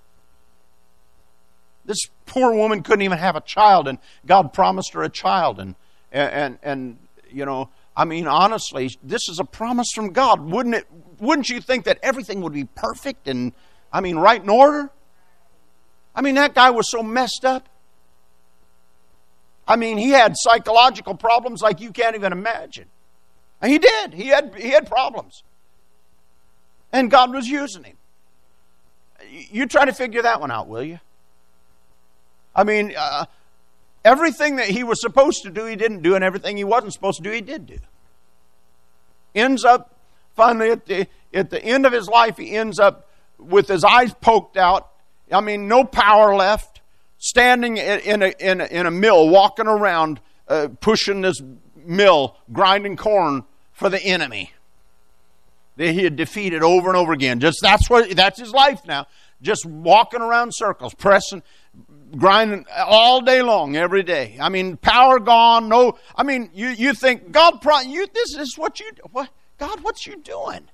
This poor woman couldn't even have a child, and God promised her a child. And, and, and you know, I mean, honestly, this is a promise from God. Wouldn't it? Wouldn't you think that everything would be perfect and, I mean, right in order? I mean, that guy was so messed up. I mean, he had psychological problems like you can't even imagine. And he did. He had he had problems. And God was using him. You try to figure that one out, will you? I mean, uh, everything that he was supposed to do, he didn't do, and everything he wasn't supposed to do, he did do. Ends up, finally, at the, at the end of his life, he ends up with his eyes poked out. I mean, no power left, standing in a, in a, in a mill, walking around, uh, pushing this mill, grinding corn for the enemy that he had defeated over and over again. Just that's what that's his life now. Just walking around circles, pressing, grinding all day long, every day. I mean, power gone. No, I mean, you you think God, you this is what you what God, what's you doing?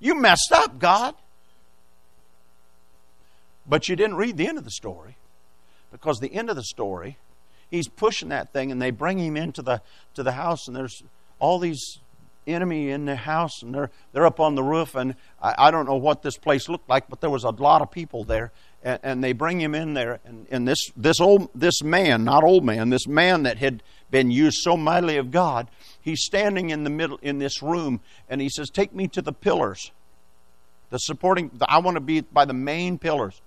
You messed up, God. But you didn't read the end of the story, because the end of the story, he's pushing that thing, and they bring him into the to the house, and there's all these enemy in the house, and they're they're up on the roof, and I, I don't know what this place looked like, but there was a lot of people there, and, and they bring him in there, and, and this this old this man, not old man, this man that had been used so mightily of God, he's standing in the middle in this room, and he says, "Take me to the pillars, the supporting. The, I want to be by the main pillars,"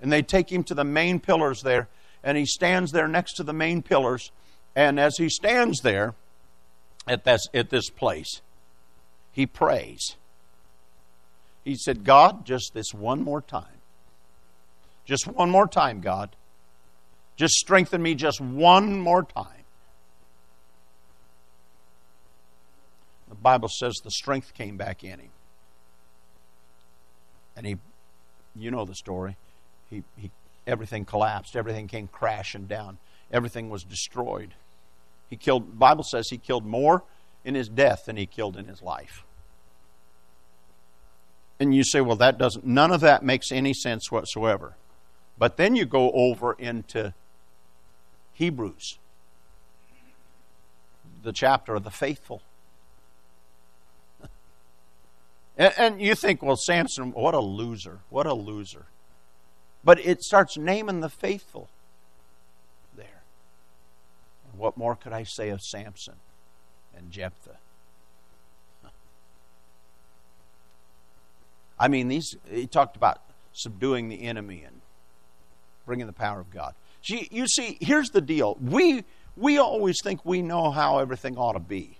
and they take him to the main pillars there, and he stands there next to the main pillars, and as he stands there at this, at this place. He prays. He said, God, just this one more time. Just one more time, God. Just strengthen me just one more time. The Bible says the strength came back in him. And he, you know the story. He, he, everything collapsed. Everything came crashing down. Everything was destroyed. He killed, Bible says he killed more in his death than he killed in his life. And you say, well, that doesn't, none of that makes any sense whatsoever. But then you go over into Hebrews, the chapter of the faithful. and, and you think, well, Samson, what a loser. What a loser. But it starts naming the faithful. What more could I say of Samson and Jephthah? I mean, these he talked about subduing the enemy and bringing the power of God. See, you see, here's the deal. We we always think we know how everything ought to be.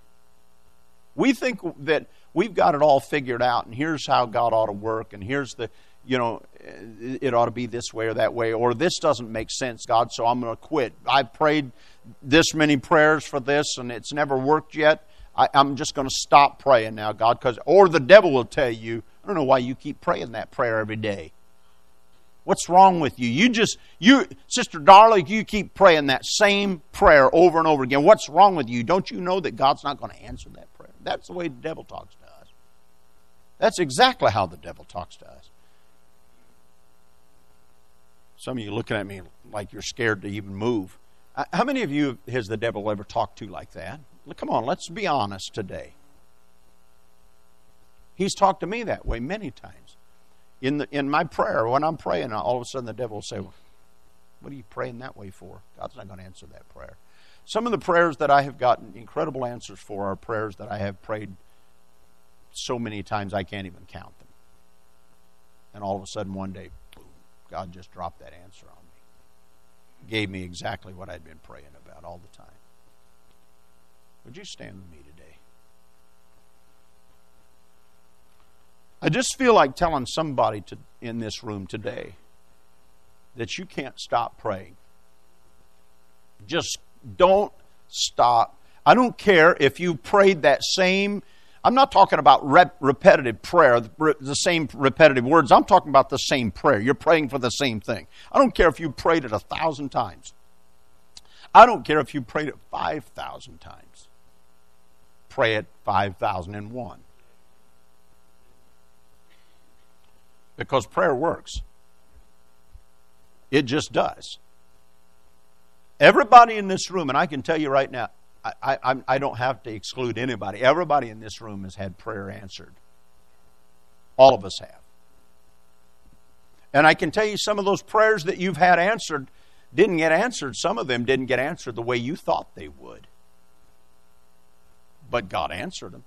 We think that we've got it all figured out, and here's how God ought to work, and here's the you know, it ought to be this way or that way, or this doesn't make sense, God, so I'm going to quit. I've prayed this many prayers for this and it's never worked yet. I, am just going to stop praying now, God, because, or the devil will tell you, I don't know why you keep praying that prayer every day. What's wrong with you? You just, you, Sister Darling, you keep praying that same prayer over and over again. What's wrong with you? Don't you know that God's not going to answer that prayer? That's the way the devil talks to us. That's exactly how the devil talks to us. Some of you looking at me like you're scared to even move. Uh, how many of you has the devil ever talked to like that? Come on, let's be honest today. He's talked to me that way many times. In, the, in my prayer, when I'm praying, all of a sudden the devil will say, well, What are you praying that way for? God's not going to answer that prayer. Some of the prayers that I have gotten incredible answers for are prayers that I have prayed so many times I can't even count them. And all of a sudden, one day, God just dropped that answer on. Gave me exactly what I'd been praying about all the time. Would you stand with me today? I just feel like telling somebody to, in this room today that you can't stop praying. Just don't stop. I don't care if you prayed that same I'm not talking about rep- repetitive prayer, the, same repetitive words. I'm talking about the same prayer. You're praying for the same thing. I don't care if you prayed it a thousand times. I don't care if you prayed it 5,000 times. Pray it 5,001. Because prayer works. It just does. Everybody in this room, and I can tell you right now, I, I, I don't have to exclude anybody. Everybody in this room has had prayer answered. All of us have. And I can tell you some of those prayers that you've had answered didn't get answered. Some of them didn't get answered the way you thought they would. But God answered them.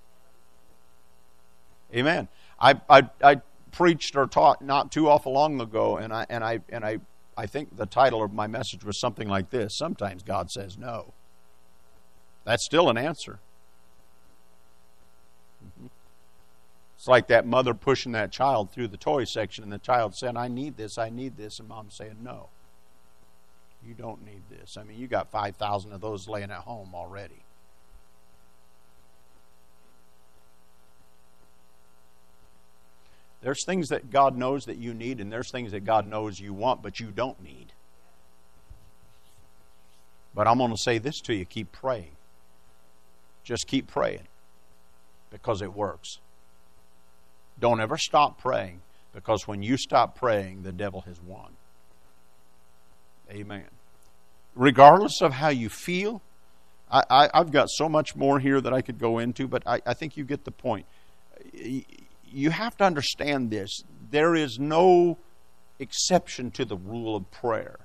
Amen. I, I, I preached or taught not too awful long ago, and I, and, I, and I, I think the title of my message was something like this Sometimes God says no. That's still an answer. It's like that mother pushing that child through the toy section, and the child saying, I need this, I need this, and mom saying, No, you don't need this. I mean, you got 5,000 of those laying at home already. There's things that God knows that you need, and there's things that God knows you want, but you don't need. But I'm going to say this to you keep praying. Just keep praying because it works. Don't ever stop praying because when you stop praying, the devil has won. Amen. Regardless of how you feel, I, have got so much more here that I could go into, but I, I think you get the point. You have to understand this. There is no exception to the rule of prayer.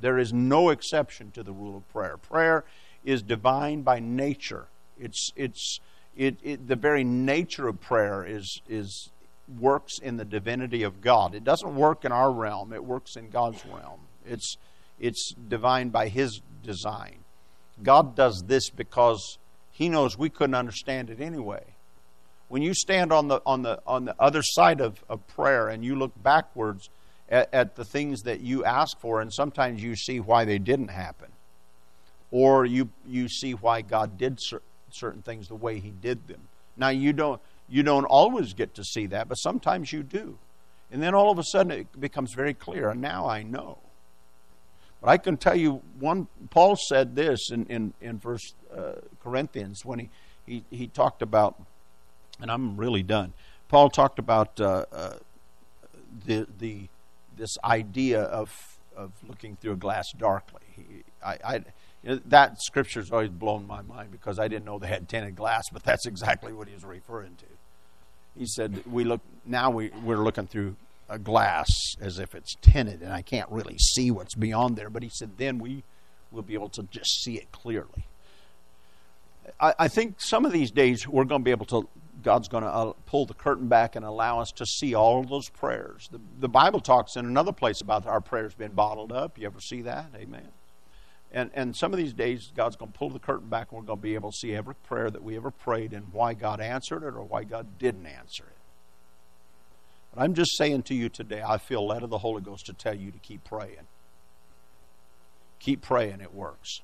There is no exception to the rule of prayer. Prayer is divine by nature. It's, it's, it, it, the very nature of prayer is, is works in the divinity of God. It doesn't work in our realm, it works in God's realm. It's, it's divine by His design. God does this because He knows we couldn't understand it anyway. When you stand on the, on the, on the other side of, of prayer and you look backwards at, at the things that you ask for, and sometimes you see why they didn't happen or you you see why God did cer- certain things the way He did them. Now you don't you don't always get to see that, but sometimes you do, and then all of a sudden it becomes very clear. And now I know. But I can tell you one. Paul said this in in, in First uh, Corinthians when he, he he talked about, and I'm really done. Paul talked about uh, uh, the the this idea of of looking through a glass darkly. He, I, I that scripture's always blown my mind because I didn't know they had tinted glass, but that's exactly what he was referring to. He said, "We look now. We we're looking through a glass as if it's tinted, and I can't really see what's beyond there." But he said, "Then we will be able to just see it clearly." I, I think some of these days we're going to be able to. God's going to uh, pull the curtain back and allow us to see all those prayers. The, the Bible talks in another place about our prayers being bottled up. You ever see that? Amen. And, and some of these days, God's going to pull the curtain back and we're going to be able to see every prayer that we ever prayed and why God answered it or why God didn't answer it. But I'm just saying to you today, I feel led of the Holy Ghost to tell you to keep praying. Keep praying, it works.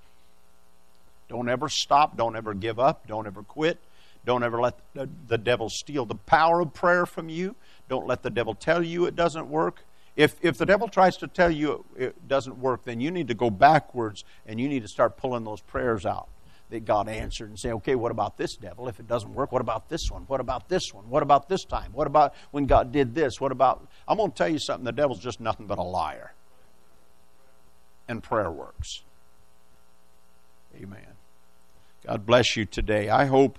Don't ever stop. Don't ever give up. Don't ever quit. Don't ever let the, the devil steal the power of prayer from you. Don't let the devil tell you it doesn't work. If, if the devil tries to tell you it doesn't work, then you need to go backwards and you need to start pulling those prayers out that God answered and say, okay, what about this devil? If it doesn't work, what about this one? What about this one? What about this time? What about when God did this? What about. I'm going to tell you something the devil's just nothing but a liar. And prayer works. Amen. God bless you today. I hope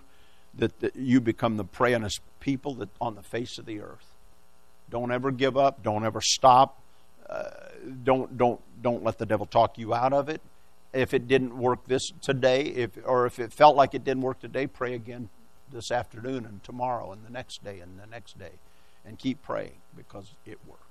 that, that you become the prayingest people that on the face of the earth. Don't ever give up. Don't ever stop. Uh, don't don't don't let the devil talk you out of it. If it didn't work this today, if or if it felt like it didn't work today, pray again this afternoon and tomorrow and the next day and the next day, and keep praying because it works.